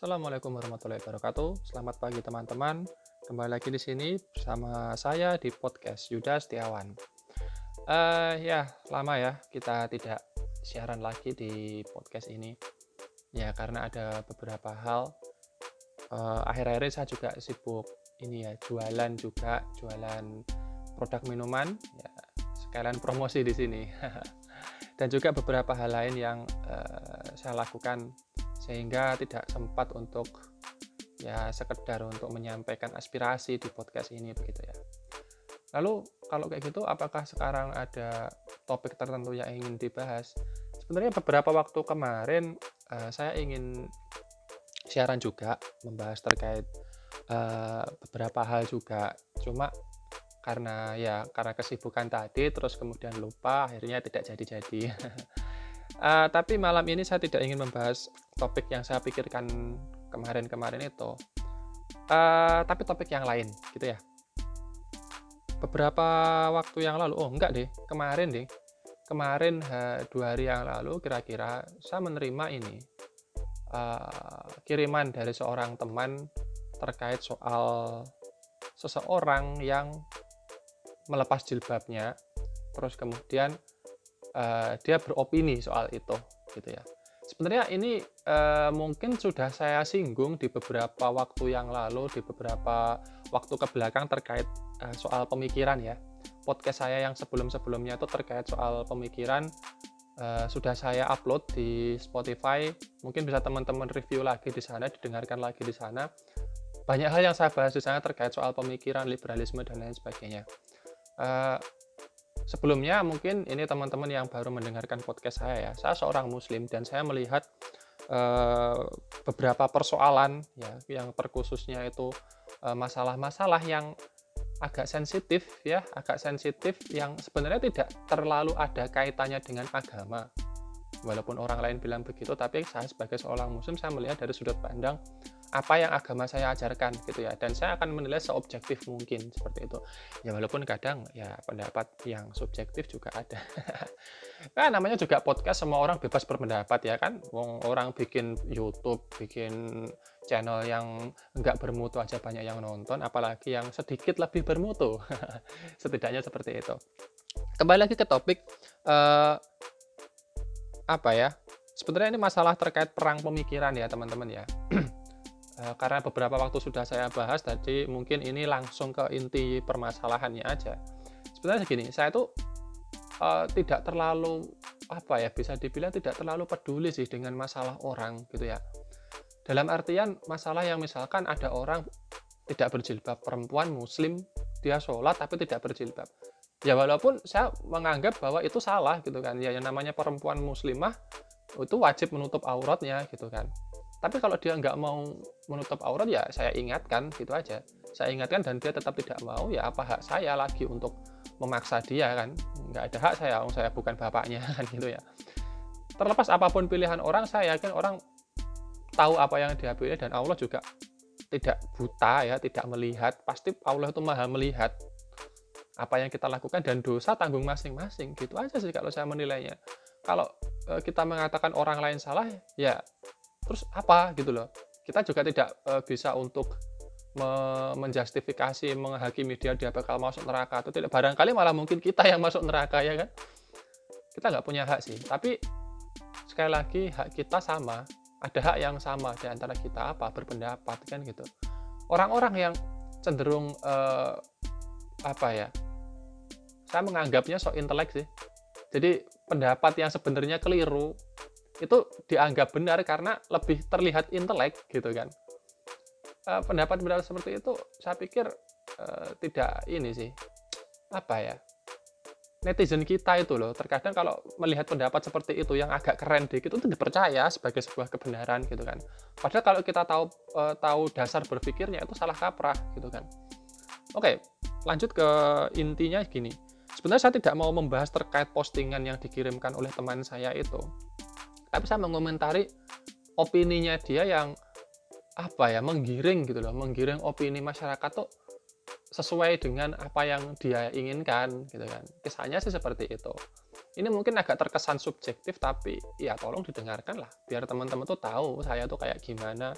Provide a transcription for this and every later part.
Assalamualaikum warahmatullahi wabarakatuh. Selamat pagi teman-teman. Kembali lagi di sini bersama saya di podcast Yuda Setiawan. Uh, ya, lama ya kita tidak siaran lagi di podcast ini. Ya, karena ada beberapa hal. Uh, akhir-akhir ini saya juga sibuk ini ya, jualan juga, jualan produk minuman. Ya, sekalian promosi di sini. Dan juga beberapa hal lain yang uh, saya lakukan sehingga tidak sempat untuk ya sekedar untuk menyampaikan aspirasi di podcast ini begitu ya. Lalu kalau kayak gitu apakah sekarang ada topik tertentu yang ingin dibahas? Sebenarnya beberapa waktu kemarin uh, saya ingin siaran juga membahas terkait uh, beberapa hal juga. Cuma karena ya karena kesibukan tadi terus kemudian lupa akhirnya tidak jadi-jadi. uh, tapi malam ini saya tidak ingin membahas topik yang saya pikirkan kemarin-kemarin itu. Uh, tapi topik yang lain gitu ya beberapa waktu yang lalu, oh enggak deh, kemarin deh, kemarin dua hari yang lalu kira-kira saya menerima ini uh, kiriman dari seorang teman terkait soal seseorang yang melepas jilbabnya, terus kemudian uh, dia beropini soal itu, gitu ya. Sebenarnya ini uh, mungkin sudah saya singgung di beberapa waktu yang lalu, di beberapa waktu ke belakang terkait uh, soal pemikiran ya. Podcast saya yang sebelum-sebelumnya itu terkait soal pemikiran uh, sudah saya upload di Spotify. Mungkin bisa teman-teman review lagi di sana, didengarkan lagi di sana. Banyak hal yang saya bahas di sana terkait soal pemikiran, liberalisme dan lain sebagainya. Uh, sebelumnya mungkin ini teman-teman yang baru mendengarkan podcast saya ya. Saya seorang muslim dan saya melihat uh, beberapa persoalan ya yang terkhususnya itu eh, masalah-masalah uh, yang agak sensitif ya agak sensitif yang sebenarnya tidak terlalu ada kaitannya dengan agama. Walaupun orang lain bilang begitu tapi saya sebagai seorang muslim saya melihat dari sudut pandang apa yang agama saya ajarkan gitu ya. Dan saya akan menilai seobjektif mungkin seperti itu. Ya walaupun kadang ya pendapat yang subjektif juga ada. Kan namanya juga podcast semua orang bebas berpendapat ya kan? Wong orang bikin YouTube bikin channel yang enggak bermutu aja banyak yang nonton apalagi yang sedikit lebih bermutu. Setidaknya seperti itu. Kembali lagi ke topik uh, apa ya? Sebenarnya ini masalah terkait perang pemikiran ya teman-teman ya. Eh, karena beberapa waktu sudah saya bahas tadi mungkin ini langsung ke inti permasalahannya aja. Sebenarnya gini saya itu uh, tidak terlalu apa ya bisa dibilang tidak terlalu peduli sih dengan masalah orang gitu ya. Dalam artian masalah yang misalkan ada orang tidak berjilbab perempuan muslim dia sholat tapi tidak berjilbab. Ya walaupun saya menganggap bahwa itu salah gitu kan ya yang namanya perempuan muslimah itu wajib menutup auratnya gitu kan tapi kalau dia nggak mau menutup aurat ya saya ingatkan gitu aja. Saya ingatkan dan dia tetap tidak mau ya apa hak saya lagi untuk memaksa dia kan? Nggak ada hak saya saya bukan bapaknya kan gitu ya. Terlepas apa pun pilihan orang saya yakin orang tahu apa yang dia pilih dan Allah juga tidak buta ya tidak melihat. Pasti Allah itu maha melihat apa yang kita lakukan dan dosa tanggung masing-masing gitu aja sih kalau saya menilainya. Kalau eh, kita mengatakan orang lain salah ya terus apa gitu loh. Kita juga tidak uh, bisa untuk me menjustifikasi menghakimi dia dia bakal masuk neraka atau tidak. Barangkali malah mungkin kita yang masuk neraka ya kan? Kita nggak punya hak sih. Tapi sekali lagi hak kita sama. Ada hak yang sama di antara kita apa berpendapat kan gitu. Orang-orang yang cenderung uh, apa ya saya menganggapnya sok intelek sih. Jadi pendapat yang sebenarnya keliru itu dianggap benar karena lebih terlihat intelek gitu kan. Uh, pendapat-pendapat seperti itu saya pikir uh, tidak ini sih apa ya netizen kita itu loh terkadang kalau melihat pendapat seperti itu yang agak keren dikit itu dipercaya sebagai sebuah kebenaran gitu kan. Padahal kalau kita tahu uh, tahu dasar berpikirnya itu salah kaprah gitu kan. Oke lanjut ke intinya gini. Sebenarnya saya tidak mau membahas terkait postingan yang dikirimkan oleh teman saya itu tapi saya mengomentari opininya dia yang apa ya menggiring gitu loh menggiring opini masyarakat tuh sesuai dengan apa yang dia inginkan gitu kan kisahnya sih seperti itu Ini mungkin agak terkesan subjektif, tapi ya tolong didengarkan lah, biar teman-teman tuh tahu saya tuh kayak gimana,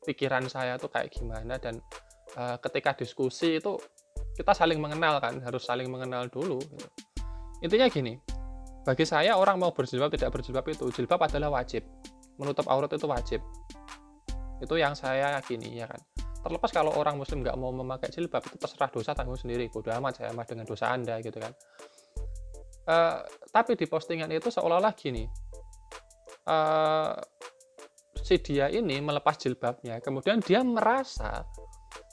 pikiran saya tuh kayak gimana, dan uh, ketika diskusi itu kita saling mengenal kan, harus saling mengenal dulu. Gitu. Intinya gini, bagi saya orang mau berjilbab tidak berjilbab itu, jilbab adalah wajib, menutup aurat itu wajib. Itu yang saya yakini ya kan? Terlepas kalau orang muslim nggak mau memakai jilbab itu terserah dosa tanggung sendiri. Bodo amat saya mah dengan dosa anda gitu kan? Uh, tapi di postingan itu seolah-olah gini. Uh, si dia ini melepas jilbabnya kemudian dia merasa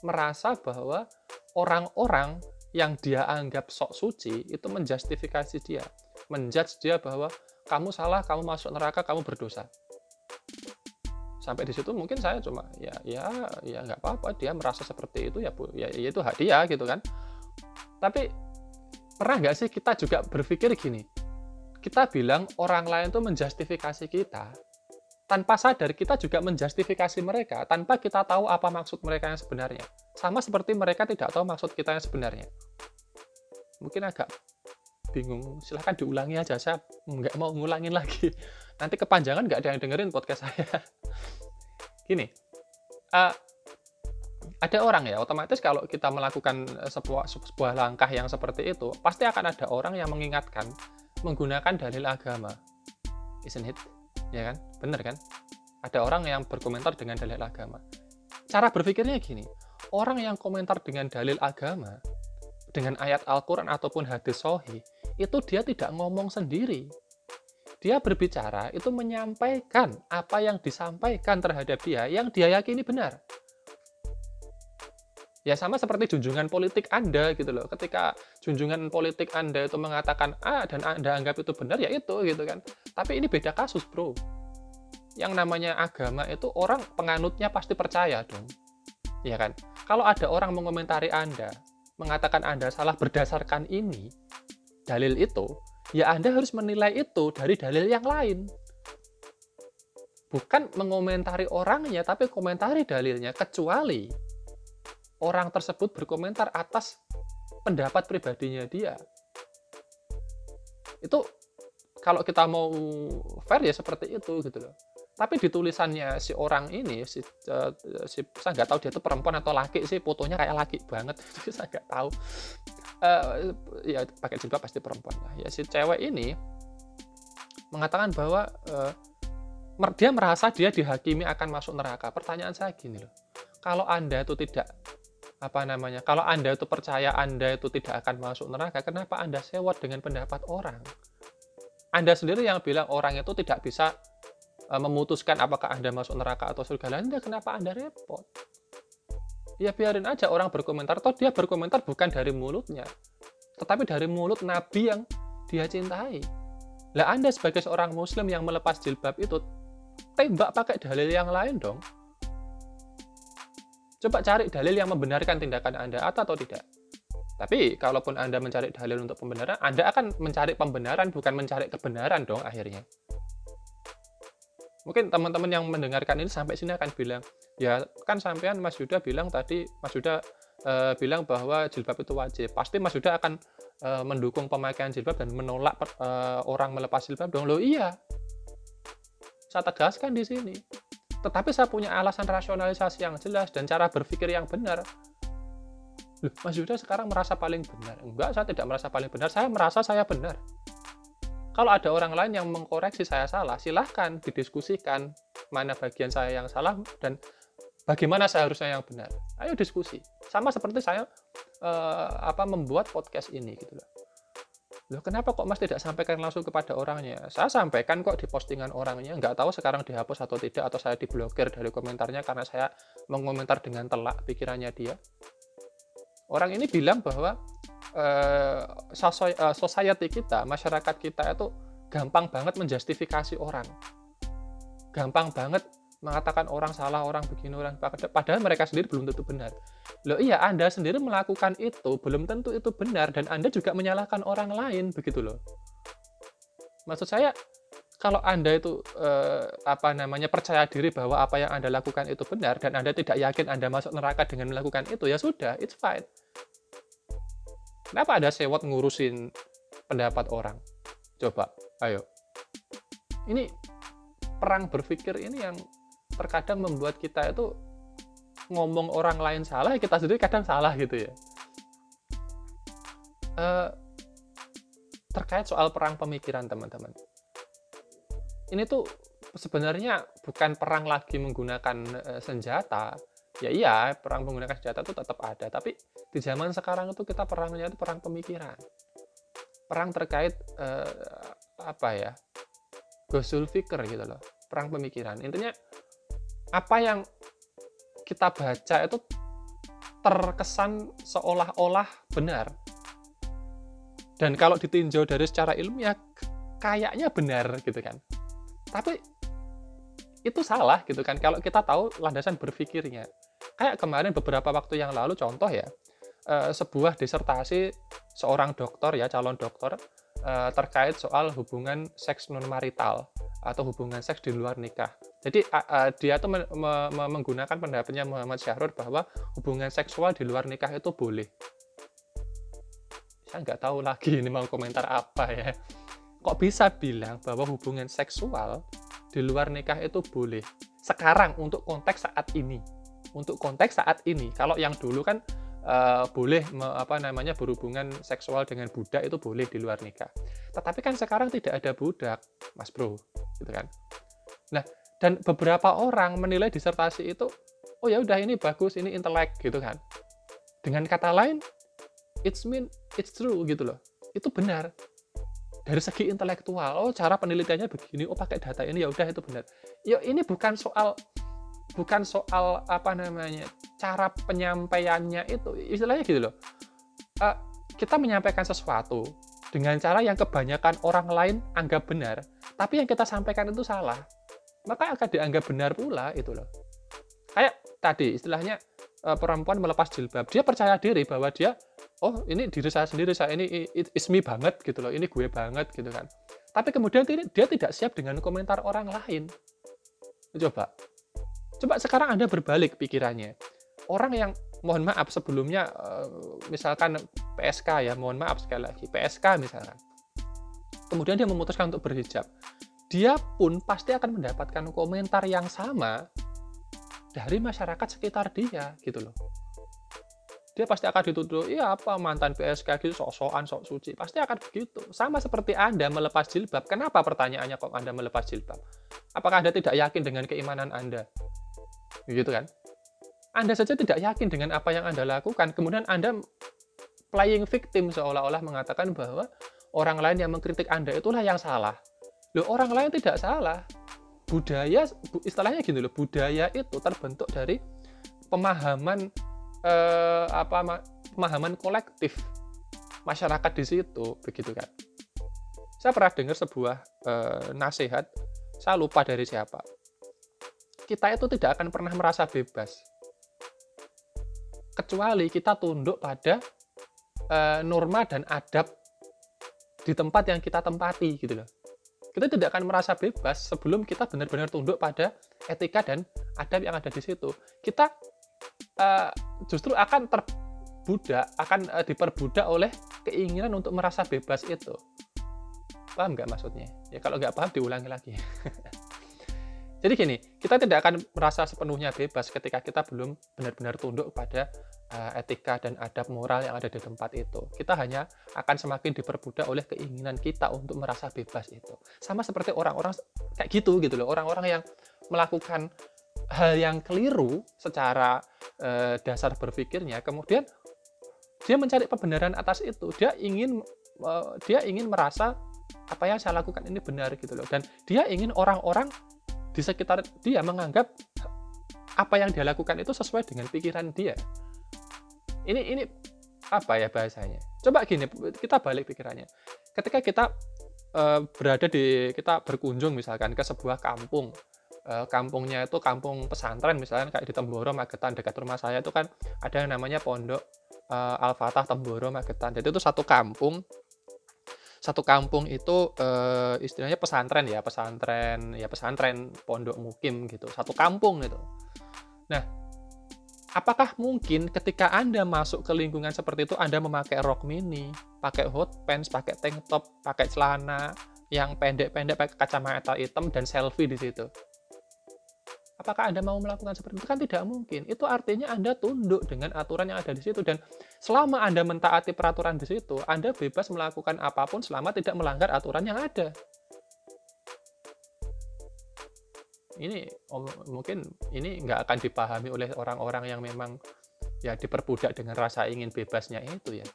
merasa bahwa orang-orang yang dia anggap sok suci itu menjustifikasi dia menjudge dia bahwa kamu salah kamu masuk neraka kamu berdosa. Sampai di situ mungkin saya cuma ya ya ya nggak apa-apa dia merasa seperti itu ya bu ya, ya itu hak dia gitu kan. Tapi pernah nggak sih kita juga berpikir gini? Kita bilang orang lain itu menjustifikasi kita tanpa sadar kita juga menjustifikasi mereka tanpa kita tahu apa maksud mereka yang sebenarnya. Sama seperti mereka tidak tahu maksud kita yang sebenarnya. Mungkin agak bingung. Silahkan diulangi aja. Saya nggak mau ngulangin lagi. Nanti kepanjangan nggak ada yang dengerin podcast saya. Gini uh, ada orang ya otomatis kalau kita melakukan eh, sebuah sebuah langkah yang seperti itu pasti akan ada orang yang mengingatkan menggunakan dalil agama. Isn't it? Ya kan? Bener kan? Ada orang yang berkomentar dengan dalil agama. Cara berpikirnya gini orang yang komentar dengan dalil agama dengan ayat Al-Quran ataupun hadis sohi itu dia tidak ngomong sendiri dia berbicara itu menyampaikan apa yang disampaikan terhadap dia yang dia yakini benar. Ya sama seperti junjungan politik Anda gitu loh. Ketika junjungan politik Anda itu mengatakan A dan Anda anggap itu benar ya itu gitu kan. Tapi ini beda kasus, Bro. Yang namanya agama itu orang penganutnya pasti percaya dong. Ya kan? Kalau ada orang mengomentari Anda, mengatakan Anda salah berdasarkan ini, dalil itu, ya Anda harus menilai itu dari dalil yang lain. Bukan mengomentari orangnya, tapi komentari dalilnya, kecuali orang tersebut berkomentar atas pendapat pribadinya dia. Itu kalau kita mau fair ya seperti itu gitu loh. Tapi di tulisannya si orang ini, si, uh, si saya nggak tahu dia itu perempuan atau laki sih, fotonya kayak laki banget, saya nggak tahu. Uh, ya pakai jilbab pasti perempuan ya si cewek ini mengatakan bahwa uh, dia merasa dia dihakimi akan masuk neraka. Pertanyaan saya gini loh. Kalau anda itu tidak apa namanya kalau anda itu percaya anda itu tidak akan masuk neraka kenapa anda sewot dengan pendapat orang? Anda sendiri yang bilang orang itu tidak bisa memutuskan apakah anda masuk neraka atau surga. Anda kenapa anda repot? Ya biarin aja orang berkomentar. Toh dia berkomentar bukan dari mulutnya tetapi dari mulut nabi yang dia cintai. Lah anda sebagai seorang muslim yang melepas jilbab itu tembak pakai dalil yang lain dong. Coba cari dalil yang membenarkan tindakan anda atau tidak. Tapi kalaupun anda mencari dalil untuk pembenaran anda akan mencari pembenaran bukan mencari kebenaran dong akhirnya mungkin teman-teman yang mendengarkan ini sampai sini akan bilang ya kan sampean Mas Yuda bilang tadi Mas Yuda uh, bilang bahwa jilbab itu wajib. Pasti Mas Yuda akan uh, mendukung pemakaian jilbab dan menolak uh, orang melepas jilbab dong. Lo iya. Saya tegaskan di sini. Tetapi saya punya alasan rasionalisasi yang jelas dan cara berpikir yang benar. Loh, Mas Yuda sekarang merasa paling benar? Enggak saya tidak merasa paling benar. Saya merasa saya benar kalau ada orang lain yang mengkoreksi saya salah, silahkan didiskusikan mana bagian saya yang salah dan bagaimana saya harusnya yang benar. Ayo diskusi. Sama seperti saya uh, apa membuat podcast ini gitu loh. Loh, kenapa kok Mas tidak sampaikan langsung kepada orangnya? Saya sampaikan kok di postingan orangnya. Nggak tahu sekarang dihapus atau tidak, atau saya diblokir dari komentarnya karena saya mengomentar dengan telak pikirannya dia. Orang ini bilang bahwa uh, society kita, masyarakat kita itu gampang banget menjustifikasi orang. Gampang banget mengatakan orang salah, orang begini, orang padahal mereka sendiri belum tentu benar. Loh iya, Anda sendiri melakukan itu belum tentu itu benar dan Anda juga menyalahkan orang lain begitu loh. Maksud saya kalau Anda itu eh, apa namanya percaya diri bahwa apa yang Anda lakukan itu benar dan Anda tidak yakin Anda masuk neraka dengan melakukan itu ya sudah, it's fine. Kenapa ada sewot ngurusin pendapat orang? Coba, ayo. Ini perang berpikir ini yang terkadang membuat kita itu ngomong orang lain salah, kita sendiri kadang salah gitu ya. Uh, terkait soal perang pemikiran teman-teman. Ini tuh sebenarnya bukan perang lagi menggunakan uh, senjata. Ya iya, perang menggunakan senjata itu tetap ada, tapi di zaman sekarang itu kita perangnya itu perang pemikiran. Perang terkait uh, apa ya? Gosul fikir gitu loh, perang pemikiran. Intinya apa yang kita baca itu terkesan seolah-olah benar. Dan kalau ditinjau dari secara ilmiah, kayaknya benar gitu kan. Tapi itu salah gitu kan kalau kita tahu landasan berpikirnya. Kayak kemarin beberapa waktu yang lalu contoh ya, eh, sebuah disertasi seorang dokter ya, calon dokter eh, terkait soal hubungan seks non marital atau hubungan seks di luar nikah. Jadi dia tuh me me menggunakan pendapatnya Muhammad Syahrul bahwa hubungan seksual di luar nikah itu boleh. Saya nggak tahu lagi ini mau komentar apa ya. Kok bisa bilang bahwa hubungan seksual di luar nikah itu boleh? Sekarang untuk konteks saat ini. Untuk konteks saat ini. Kalau yang dulu kan uh, boleh me, apa namanya berhubungan seksual dengan budak itu boleh di luar nikah. Tetapi kan sekarang tidak ada budak, Mas Bro, gitu kan. Nah, dan beberapa orang menilai disertasi itu oh ya udah ini bagus, ini intelek gitu kan. Dengan kata lain, it's mean it's true gitu loh. Itu benar. Dari segi intelektual, oh cara penelitiannya begini, oh pakai data ini ya udah itu benar. Ya ini bukan soal bukan soal apa namanya cara penyampaiannya itu. Istilahnya gitu loh. Uh, kita menyampaikan sesuatu dengan cara yang kebanyakan orang lain anggap benar tapi yang kita sampaikan itu salah maka akan dianggap benar pula itu loh. Kayak tadi istilahnya uh, perempuan melepas jilbab. Dia percaya diri bahwa dia oh ini diri saya sendiri saya ini ismi banget gitu loh. Ini gue banget gitu kan. Tapi kemudian dia tidak siap dengan komentar orang lain. Coba Coba sekarang Anda berbalik pikirannya. Orang yang mohon maaf sebelumnya eh, misalkan PSK ya, mohon maaf sekali lagi, PSK misalkan. Kemudian dia memutuskan untuk berhijab. Dia pun pasti akan mendapatkan komentar yang sama dari masyarakat sekitar dia gitu loh. Dia pasti akan dituduh, iya apa mantan PSK gitu sok-sokan, sok suci. Pasti akan begitu. Sama seperti Anda melepas jilbab. Kenapa pertanyaannya kok Anda melepas jilbab? Apakah Anda tidak yakin dengan keimanan Anda? Gitu kan anda saja tidak yakin dengan apa yang Anda lakukan, kemudian Anda playing victim seolah-olah mengatakan bahwa orang lain yang mengkritik Anda itulah yang salah. Loh, orang lain tidak salah. Budaya, istilahnya gini loh, budaya itu terbentuk dari pemahaman eh, apa pemahaman kolektif masyarakat di situ, begitu kan. Saya pernah dengar sebuah eh, nasihat, saya lupa dari siapa kita itu tidak akan pernah merasa bebas. Kecuali kita tunduk pada e, norma dan adab di tempat yang kita tempati gitu loh. Kita tidak akan merasa bebas sebelum kita benar-benar tunduk pada etika dan adab yang ada di situ. Kita e, justru akan terbudak, akan e, diperbudak oleh keinginan untuk merasa bebas itu. Paham nggak maksudnya? Ya kalau nggak paham diulangi lagi. Jadi gini, kita tidak akan merasa sepenuhnya bebas ketika kita belum benar-benar tunduk pada uh, etika dan adab moral yang ada di tempat itu. Kita hanya akan semakin diperbudak oleh keinginan kita untuk merasa bebas itu. Sama seperti orang-orang kayak gitu gitu loh, orang-orang yang melakukan hal yang keliru secara uh, dasar berpikirnya, kemudian dia mencari pembenaran atas itu. Dia ingin uh, dia ingin merasa apa yang saya lakukan ini benar gitu loh dan dia ingin orang-orang di sekitar dia menganggap apa yang dia lakukan itu sesuai dengan pikiran dia. Ini ini apa ya bahasanya? Coba gini, kita balik pikirannya. Ketika kita uh, berada di kita berkunjung misalkan ke sebuah kampung, uh, kampungnya itu kampung pesantren misalkan kayak di Temboro Magetan dekat rumah saya itu kan ada yang namanya Pondok uh, Al-Fatah Temboro Magetan. Jadi itu satu kampung satu kampung itu uh, istilahnya pesantren ya, pesantren ya pesantren pondok mukim gitu, satu kampung gitu. Nah, apakah mungkin ketika Anda masuk ke lingkungan seperti itu Anda memakai rok mini, pakai hot pants, pakai tank top, pakai celana, yang pendek-pendek pakai kacamata hitam dan selfie di situ. Apakah Anda mau melakukan seperti itu? Kan tidak mungkin. Itu artinya Anda tunduk dengan aturan yang ada di situ dan selama Anda mentaati peraturan di situ, Anda bebas melakukan apa pun selama tidak melanggar aturan yang ada. Ini oh, mungkin ini nggak akan dipahami oleh orang-orang yang memang ya diperbudak dengan rasa ingin bebasnya itu ya.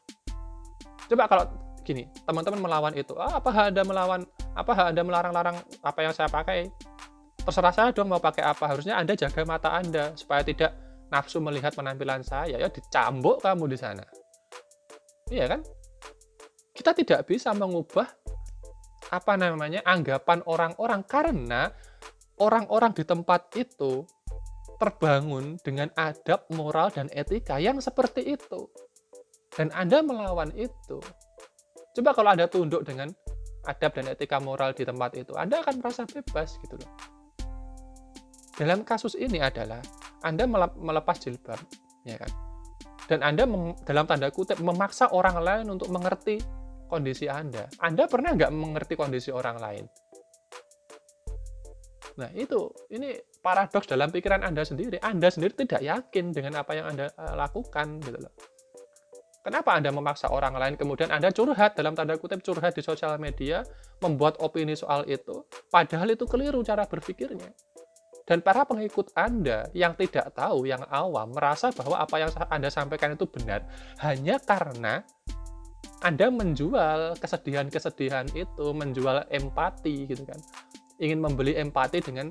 Coba kalau gini, teman-teman melawan itu, ah, apa Anda melawan, apa Anda melarang-larang apa yang saya pakai? Terserah saya dong mau pakai apa. Harusnya Anda jaga mata Anda supaya tidak nafsu melihat penampilan saya. Ya dicambuk kamu di sana. Iya kan? Kita tidak bisa mengubah apa namanya anggapan orang-orang karena orang-orang di tempat itu terbangun dengan adab, moral, dan etika yang seperti itu. Dan Anda melawan itu. Coba kalau Anda tunduk dengan adab dan etika moral di tempat itu, Anda akan merasa bebas gitu loh. Dalam kasus ini adalah Anda melepas jilbab, ya kan? Dan Anda dalam tanda kutip memaksa orang lain untuk mengerti kondisi Anda. Anda pernah nggak mengerti kondisi orang lain? Nah itu, ini paradoks dalam pikiran Anda sendiri. Anda sendiri tidak yakin dengan apa yang Anda eh, lakukan gitu loh. Kenapa Anda memaksa orang lain, kemudian Anda curhat, dalam tanda kutip curhat di sosial media, membuat opini soal itu, padahal itu keliru cara berpikirnya. Dan para pengikut Anda yang tidak tahu, yang awam, merasa bahwa apa yang Anda sampaikan itu benar, hanya karena Anda menjual kesedihan-kesedihan itu, menjual empati gitu kan. Ingin membeli empati dengan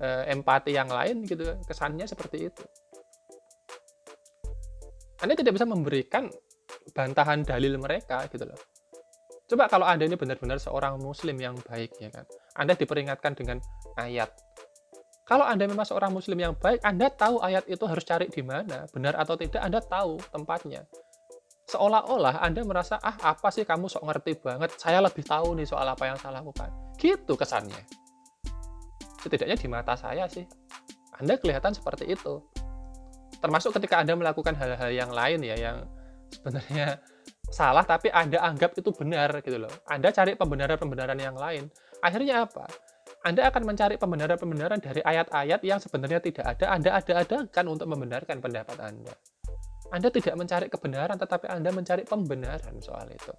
uh, empati yang lain gitu, kesannya seperti itu. Anda tidak bisa memberikan bantahan dalil mereka gitu loh. Coba kalau Anda ini benar-benar seorang muslim yang baik ya kan. Anda diperingatkan dengan ayat. Kalau Anda memang seorang muslim yang baik, Anda tahu ayat itu harus cari di mana, benar atau tidak Anda tahu tempatnya. Seolah-olah Anda merasa, ah apa sih kamu sok ngerti banget, saya lebih tahu nih soal apa yang saya lakukan. Gitu kesannya. Setidaknya di mata saya sih. Anda kelihatan seperti itu. Termasuk ketika Anda melakukan hal-hal yang lain ya, yang sebenarnya salah tapi Anda anggap itu benar gitu loh. Anda cari pembenaran-pembenaran yang lain. Akhirnya apa? Anda akan mencari pembenaran-pembenaran dari ayat-ayat yang sebenarnya tidak ada. Anda ada-adakan untuk membenarkan pendapat Anda. Anda tidak mencari kebenaran, tetapi Anda mencari pembenaran soal itu.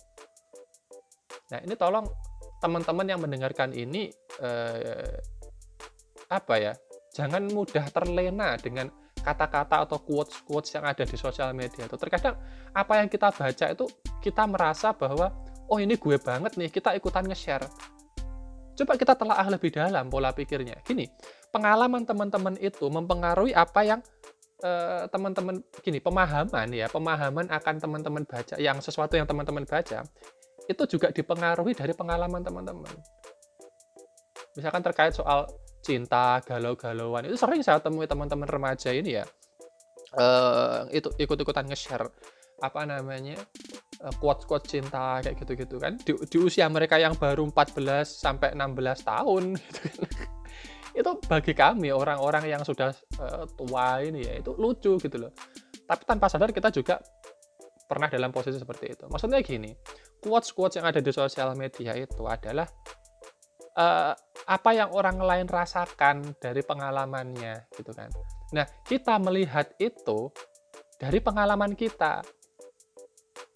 Nah, ini tolong teman-teman yang mendengarkan ini, eh, apa ya, jangan mudah terlena dengan kata-kata atau quotes-quotes yang ada di sosial media itu terkadang apa yang kita baca itu kita merasa bahwa oh ini gue banget nih kita ikutan nge-share coba kita telah lebih dalam pola pikirnya gini pengalaman teman-teman itu mempengaruhi apa yang eh, teman-teman gini pemahaman ya pemahaman akan teman-teman baca yang sesuatu yang teman-teman baca itu juga dipengaruhi dari pengalaman teman-teman misalkan terkait soal cinta, galau-galauan. Itu sering saya temui teman-teman remaja ini ya. Uh, itu ikut-ikutan nge-share apa namanya uh, quote-quote cinta kayak gitu-gitu kan di, di usia mereka yang baru 14 sampai 16 tahun gitu kan. itu bagi kami orang-orang yang sudah uh, tua ini ya itu lucu gitu loh tapi tanpa sadar kita juga pernah dalam posisi seperti itu maksudnya gini quotes-quotes yang ada di sosial media itu adalah uh, apa yang orang lain rasakan dari pengalamannya gitu kan. Nah, kita melihat itu dari pengalaman kita.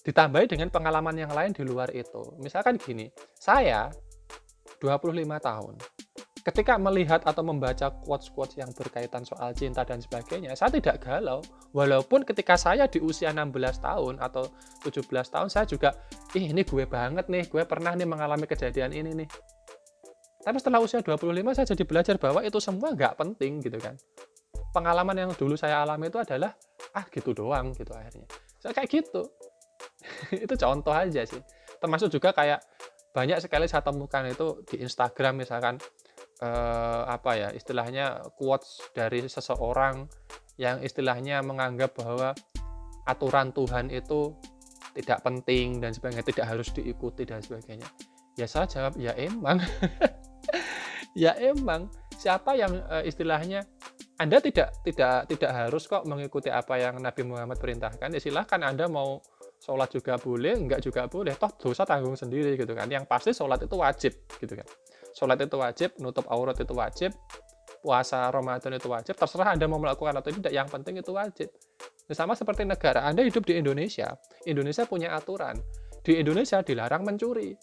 Ditambahi dengan pengalaman yang lain di luar itu. Misalkan gini, saya 25 tahun. Ketika melihat atau membaca quotes-quotes yang berkaitan soal cinta dan sebagainya, saya tidak galau. Walaupun ketika saya di usia 16 tahun atau 17 tahun, saya juga, ih ini gue banget nih, gue pernah nih mengalami kejadian ini nih tapi setelah usia 25 saya jadi belajar bahwa itu semua nggak penting gitu kan. Pengalaman yang dulu saya alami itu adalah ah gitu doang gitu akhirnya. Saya kayak gitu. itu contoh aja sih. Termasuk juga kayak banyak sekali saya temukan itu di Instagram misalkan eh, apa ya istilahnya quotes dari seseorang yang istilahnya menganggap bahwa aturan Tuhan itu tidak penting dan sebagainya tidak harus diikuti dan sebagainya ya saya jawab ya emang ya emang siapa yang uh, istilahnya Anda tidak tidak tidak harus kok mengikuti apa yang Nabi Muhammad perintahkan. Ya silahkan Anda mau sholat juga boleh, enggak juga boleh, toh dosa tanggung sendiri gitu kan. Yang pasti sholat itu wajib gitu kan. Sholat itu wajib, nutup aurat itu wajib, puasa Ramadan itu wajib, terserah Anda mau melakukan atau tidak, yang penting itu wajib. Nah, sama seperti negara, Anda hidup di Indonesia, Indonesia punya aturan. Di Indonesia dilarang mencuri.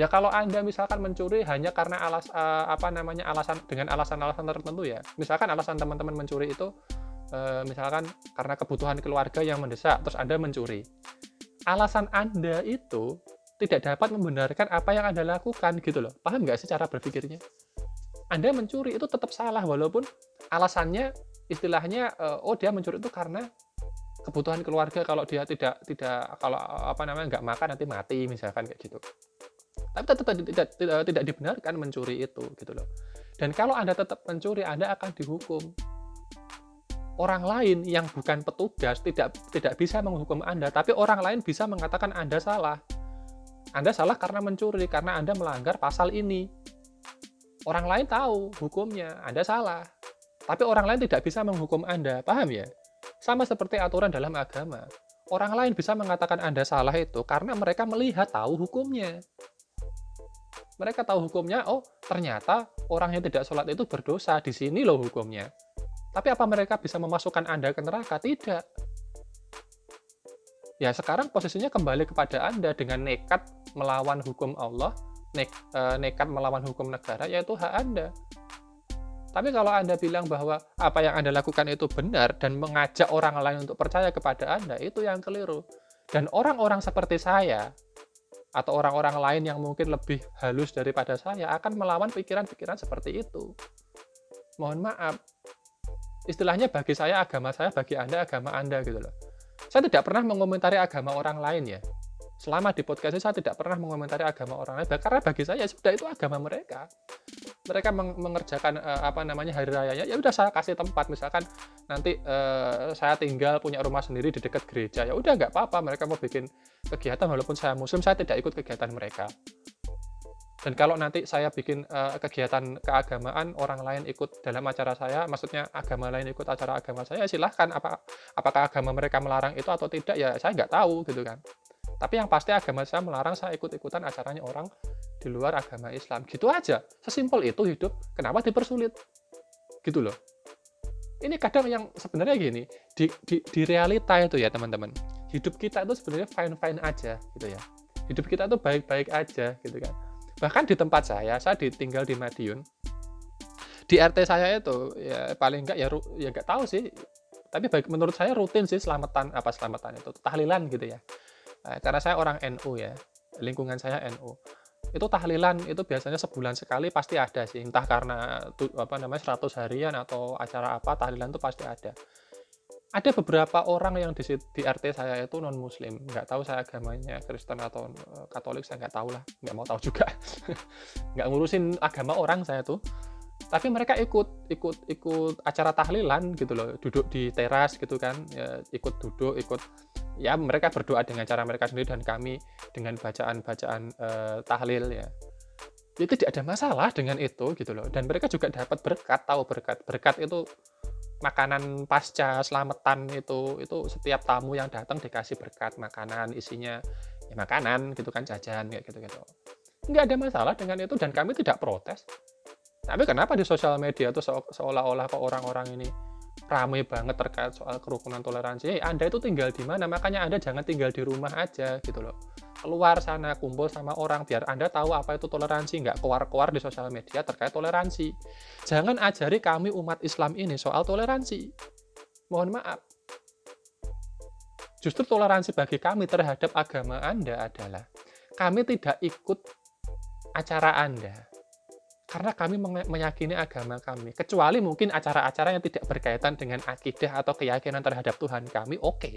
Ya kalau Anda misalkan mencuri hanya karena alas uh, apa namanya alasan dengan alasan-alasan tertentu ya. Misalkan alasan teman-teman mencuri itu uh, misalkan karena kebutuhan keluarga yang mendesak terus Anda mencuri. Alasan Anda itu tidak dapat membenarkan apa yang Anda lakukan gitu loh. Paham nggak sih cara berpikirnya? Anda mencuri itu tetap salah walaupun alasannya istilahnya uh, oh dia mencuri itu karena kebutuhan keluarga kalau dia tidak tidak kalau apa namanya nggak makan nanti mati misalkan kayak gitu tapi tetap tidak, tidak, tidak dibenarkan mencuri itu gitu loh. Dan kalau Anda tetap mencuri, Anda akan dihukum. Orang lain yang bukan petugas tidak tidak bisa menghukum Anda, tapi orang lain bisa mengatakan Anda salah. Anda salah karena mencuri, karena Anda melanggar pasal ini. Orang lain tahu hukumnya, Anda salah. Tapi orang lain tidak bisa menghukum Anda, paham ya? Sama seperti aturan dalam agama. Orang lain bisa mengatakan Anda salah itu karena mereka melihat tahu hukumnya mereka tahu hukumnya, oh ternyata orang yang tidak sholat itu berdosa, di sini loh hukumnya. Tapi apa mereka bisa memasukkan Anda ke neraka? Tidak. Ya sekarang posisinya kembali kepada Anda dengan nekat melawan hukum Allah, ne eh, nekat melawan hukum negara, yaitu hak Anda. Tapi kalau Anda bilang bahwa apa yang Anda lakukan itu benar dan mengajak orang lain untuk percaya kepada Anda, itu yang keliru. Dan orang-orang seperti saya, atau orang-orang lain yang mungkin lebih halus daripada saya akan melawan pikiran-pikiran seperti itu. Mohon maaf, istilahnya bagi saya agama saya, bagi Anda agama Anda gitu loh. Saya tidak pernah mengomentari agama orang lain ya. Selama di podcast ini saya tidak pernah mengomentari agama orang lain karena bagi saya sudah itu agama mereka. Mereka mengerjakan uh, apa namanya hari rayanya ya udah saya kasih tempat misalkan nanti uh, saya tinggal punya rumah sendiri di dekat gereja ya udah nggak apa-apa mereka mau bikin kegiatan walaupun saya muslim saya tidak ikut kegiatan mereka dan kalau nanti saya bikin uh, kegiatan keagamaan orang lain ikut dalam acara saya maksudnya agama lain ikut acara agama saya silahkan apa apakah agama mereka melarang itu atau tidak ya saya nggak tahu gitu kan. Tapi yang pasti agama saya melarang saya ikut-ikutan acaranya orang di luar agama Islam. Gitu aja sesimpel itu hidup kenapa dipersulit? Gitu loh. Ini kadang yang sebenarnya gini di, di, di realita itu ya teman-teman. Hidup kita itu sebenarnya fine fine aja gitu ya. Hidup kita tuh baik baik aja gitu kan bahkan di tempat saya saya ditinggal di Madiun. Di RT saya itu ya paling enggak ya ya enggak tahu sih. Tapi baik menurut saya rutin sih selamatan apa selamatan itu tahlilan gitu ya. Nah, karena saya orang NU ya lingkungan saya NU itu tahlilan itu biasanya sebulan sekali pasti ada sih. Entah karena apa namanya 100 harian atau acara apa tahlilan itu pasti ada ada beberapa orang yang di, di RT saya itu non muslim nggak tahu saya agamanya Kristen atau eh, Katolik saya nggak tahu lah nggak mau tahu juga. Nggak ngurusin agama orang saya tuh. Tapi mereka ikut ikut ikut acara tahlilan gitu loh. Duduk di teras gitu kan ya, ikut duduk ikut ya mereka berdoa dengan cara mereka sendiri dan kami dengan bacaan-bacaan uh, tahlil ya. Itu tidak ada masalah dengan itu gitu loh. Dan mereka juga dapat berkat tahu berkat. Berkat itu makanan pasca selamatan itu itu setiap tamu yang datang dikasih berkat makanan isinya ya makanan gitu kan jajan kayak gitu gitu nggak ada masalah dengan itu dan kami tidak protes tapi kenapa di sosial media itu seolah-olah kok orang-orang ini ramai banget terkait soal kerukunan toleransi. Hey, Anda itu tinggal di mana? Makanya Anda jangan tinggal di rumah aja gitu loh. Keluar sana, kumpul sama orang biar Anda tahu apa itu toleransi, nggak keluar-keluar di sosial media terkait toleransi. Jangan ajari kami umat Islam ini soal toleransi. Mohon maaf. Justru toleransi bagi kami terhadap agama Anda adalah kami tidak ikut acara Anda karena kami meyakini agama kami. Kecuali mungkin acara-acara yang tidak berkaitan dengan akidah atau keyakinan terhadap Tuhan kami, oke. Okay.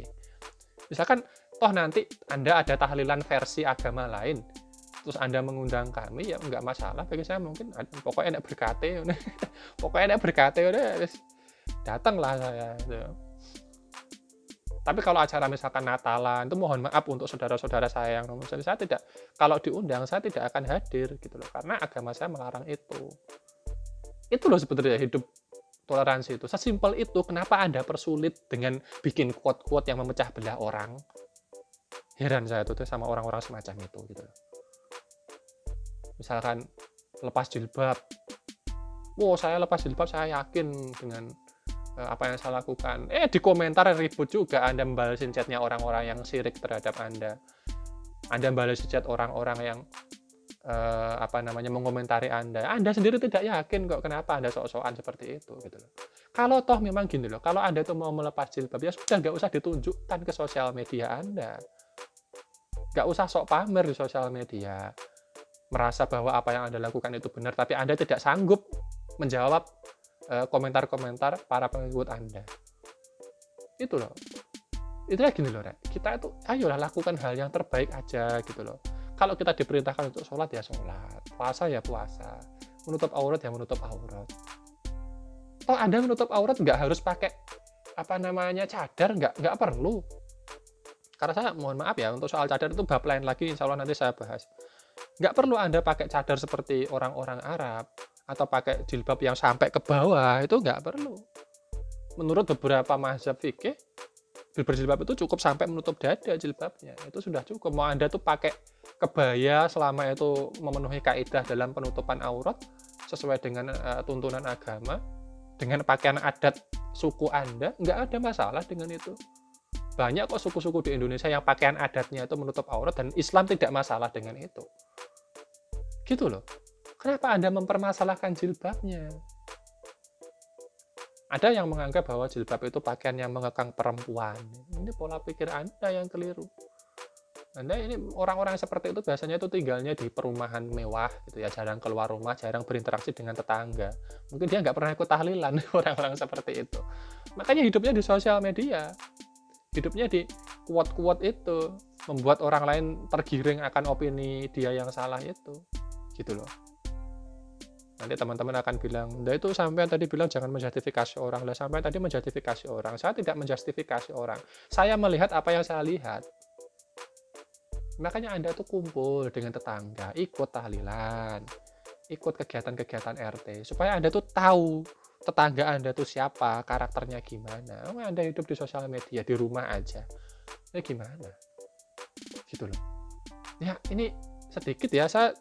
Misalkan, toh nanti Anda ada tahlilan versi agama lain, terus Anda mengundang kami, ya nggak masalah bagi saya mungkin. Pokoknya enak berkate, pokoknya enak berkate, udah datanglah saya. Gitu. Tapi kalau acara misalkan Natalan, itu mohon maaf untuk saudara-saudara saya yang non saya tidak, kalau diundang saya tidak akan hadir gitu loh, karena agama saya melarang itu. Itu loh sebenarnya hidup toleransi itu. Sesimpel itu, kenapa Anda persulit dengan bikin quote-quote yang memecah belah orang? Heran saya tuh sama orang-orang semacam itu gitu misalkan lepas jilbab wow saya lepas jilbab saya yakin dengan uh, apa yang saya lakukan eh di komentar ribut juga anda membalasin chatnya orang-orang yang sirik terhadap anda anda balas chat orang-orang yang uh, apa namanya mengomentari Anda. Anda sendiri tidak yakin kok kenapa Anda sok-sokan seperti itu gitu loh. Kalau toh memang gini loh, kalau Anda tuh mau melepas jilbab ya sudah nggak usah ditunjukkan ke sosial media Anda. Nggak usah sok pamer di sosial media. Merasa bahwa apa yang Anda lakukan itu benar, tapi Anda tidak sanggup menjawab uh, komentar-komentar para pengikut Anda. Itu loh itulah gini loh Rek. kita itu ayolah lakukan hal yang terbaik aja gitu loh kalau kita diperintahkan untuk sholat ya sholat puasa ya puasa menutup aurat ya menutup aurat oh anda menutup aurat nggak harus pakai apa namanya cadar nggak nggak perlu karena saya mohon maaf ya untuk soal cadar itu bab lain lagi insya Allah nanti saya bahas. Nggak perlu anda pakai cadar seperti orang-orang Arab atau pakai jilbab yang sampai ke bawah itu nggak perlu. Menurut beberapa mazhab fikih berjilbab itu cukup sampai menutup dada jilbabnya. Itu sudah cukup. Mau anda tuh pakai kebaya selama itu memenuhi kaidah dalam penutupan aurat sesuai dengan uh, tuntunan agama dengan pakaian adat suku anda nggak ada masalah dengan itu banyak kok suku-suku di Indonesia yang pakaian adatnya itu menutup aurat dan Islam tidak masalah dengan itu gitu loh kenapa anda mempermasalahkan jilbabnya ada yang menganggap bahwa jilbab itu pakaian yang mengekang perempuan. Ini pola pikir Anda yang keliru. Anda ini orang-orang seperti itu biasanya itu tinggalnya di perumahan mewah gitu ya, jarang keluar rumah, jarang berinteraksi dengan tetangga. Mungkin dia nggak pernah ikut tahlilan orang-orang seperti itu. Makanya hidupnya di sosial media, hidupnya di kuat-kuat itu, membuat orang lain tergiring akan opini dia yang salah itu, gitu loh nanti teman-teman akan bilang, nah itu sampai tadi bilang jangan menjustifikasi orang, lah sampai tadi menjustifikasi orang. Saya tidak menjustifikasi orang. Saya melihat apa yang saya lihat. Makanya Anda tuh kumpul dengan tetangga, ikut tahlilan, ikut kegiatan-kegiatan RT, supaya Anda tuh tahu tetangga Anda tuh siapa, karakternya gimana. Oh, anda hidup di sosial media, di rumah aja. Ya gimana? Gitu loh. Ya, ini sedikit ya, saya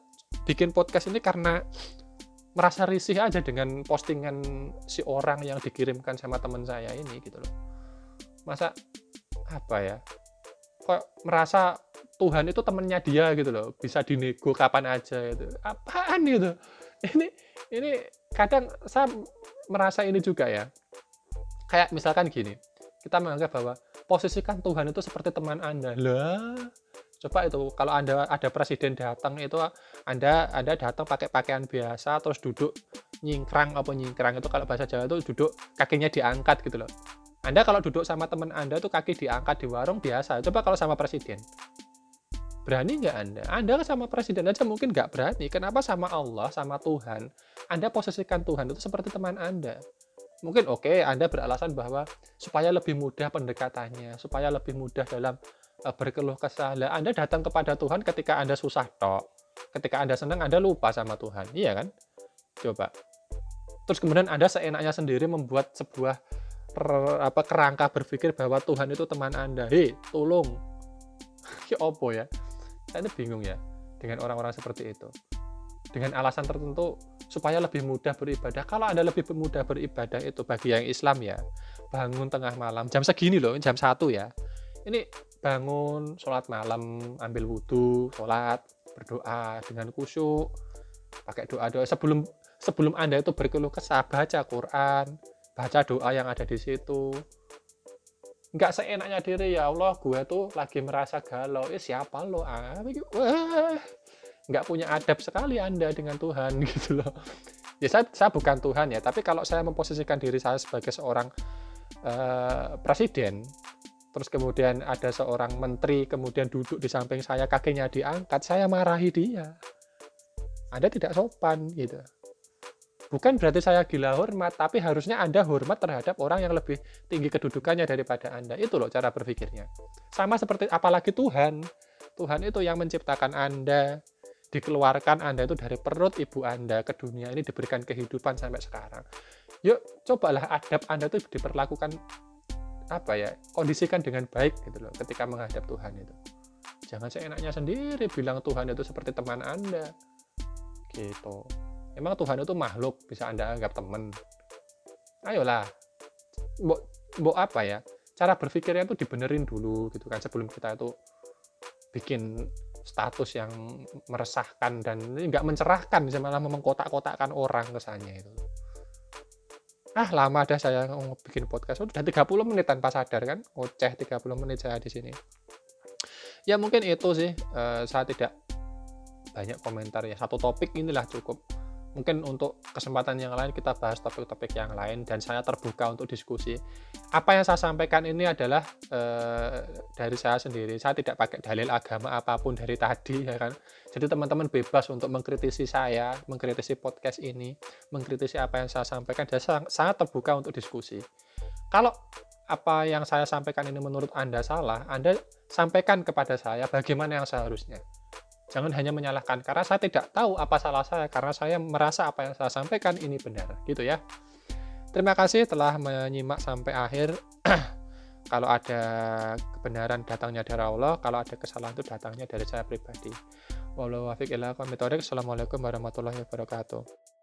bikin podcast ini karena merasa risih aja dengan postingan si orang yang dikirimkan sama teman saya ini gitu loh masa apa ya kok merasa Tuhan itu temennya dia gitu loh bisa dinego kapan aja itu apaan gitu ini ini kadang saya merasa ini juga ya. Kayak misalkan gini kita menganggap bahwa posisikan Tuhan itu seperti teman anda. Lah coba itu kalau anda ada presiden datang itu anda anda datang pakai pakaian biasa terus duduk nyingkrang apa nyingkrang itu kalau bahasa Jawa itu duduk kakinya diangkat gitu loh. Anda kalau duduk sama teman anda tuh kaki diangkat di warung biasa. Coba kalau sama presiden berani nggak anda anda sama presiden aja mungkin nggak berani kenapa sama Allah sama Tuhan anda posisikan Tuhan itu seperti teman anda mungkin oke okay, anda beralasan bahwa supaya lebih mudah pendekatannya supaya lebih mudah dalam Eh, berkeluh kesah. Anda datang kepada Tuhan ketika Anda susah tok. Ketika Anda senang, Anda lupa sama Tuhan. Iya kan? Coba. Terus kemudian Anda seenaknya sendiri membuat sebuah apa kerangka berpikir bahwa Tuhan itu teman Anda. Hei, tolong. ya opo ya? Saya ini bingung ya dengan orang-orang seperti itu. Dengan alasan tertentu supaya lebih mudah beribadah. Kalau Anda lebih mudah beribadah itu bagi yang Islam ya, bangun tengah malam jam segini loh, jam satu ya. Ini bangun, sholat malam, ambil wudhu, sholat, berdoa dengan khusyuk, pakai doa-doa sebelum sebelum anda itu berkeluh kesah baca Quran, baca doa yang ada di situ. Nggak seenaknya diri ya Allah, gue tuh lagi merasa galau. Eh siapa lo? Ah, nggak punya adab sekali anda dengan Tuhan gitu loh. Ya saya, saya bukan Tuhan ya, tapi kalau saya memposisikan diri saya sebagai seorang uh, presiden, terus kemudian ada seorang menteri kemudian duduk di samping saya kakinya diangkat saya marahi dia anda tidak sopan gitu bukan berarti saya gila hormat tapi harusnya anda hormat terhadap orang yang lebih tinggi kedudukannya daripada anda. Itu loh cara berpikirnya. Sama seperti apalagi Tuhan. Tuhan itu yang menciptakan anda dikeluarkan anda itu dari perut ibu anda ke dunia ini diberikan kehidupan sampai sekarang. Yuk cobalah adab anda itu diperlakukan apa ya kondisikan dengan baik gitu loh ketika menghadap Tuhan itu. Jangan seenaknya sendiri bilang Tuhan itu seperti teman Anda. Gitu. Emang Tuhan itu makhluk bisa Anda anggap teman. Ayolah. Mbok mbok apa ya? Cara berpikirnya itu dibenerin dulu gitu kan sebelum kita itu bikin status yang meresahkan dan nggak mencerahkan bisa malah mengkotak-kotakkan orang kesannya itu ah lama dah saya bikin podcast udah 30 menit tanpa sadar kan ngoceh 30 menit saya di sini ya mungkin itu sih uh, saya tidak banyak komentar ya satu topik inilah cukup mungkin untuk kesempatan yang lain kita bahas topik-topik yang lain dan saya terbuka untuk diskusi. Apa yang saya sampaikan ini adalah uh, dari saya sendiri. Saya tidak pakai dalil agama apa pun dari tadi ya kan? Jadi teman-teman bebas untuk mengkritisi saya mengkritisi podcast ini mengkritisi apa yang saya sampaikan dan sangat, sangat terbuka untuk diskusi. Kalau apa yang saya sampaikan ini menurut Anda salah Anda sampaikan kepada saya bagaimana yang seharusnya Jangan hanya menyalahkan karena saya tidak tahu apa salah saya karena saya merasa apa yang saya sampaikan ini benar, gitu ya. Terima kasih telah menyimak sampai akhir. kalau ada kebenaran datangnya dari Allah, kalau ada kesalahan itu datangnya dari saya pribadi. Wallahualam Assalamualaikum warahmatullahi wabarakatuh.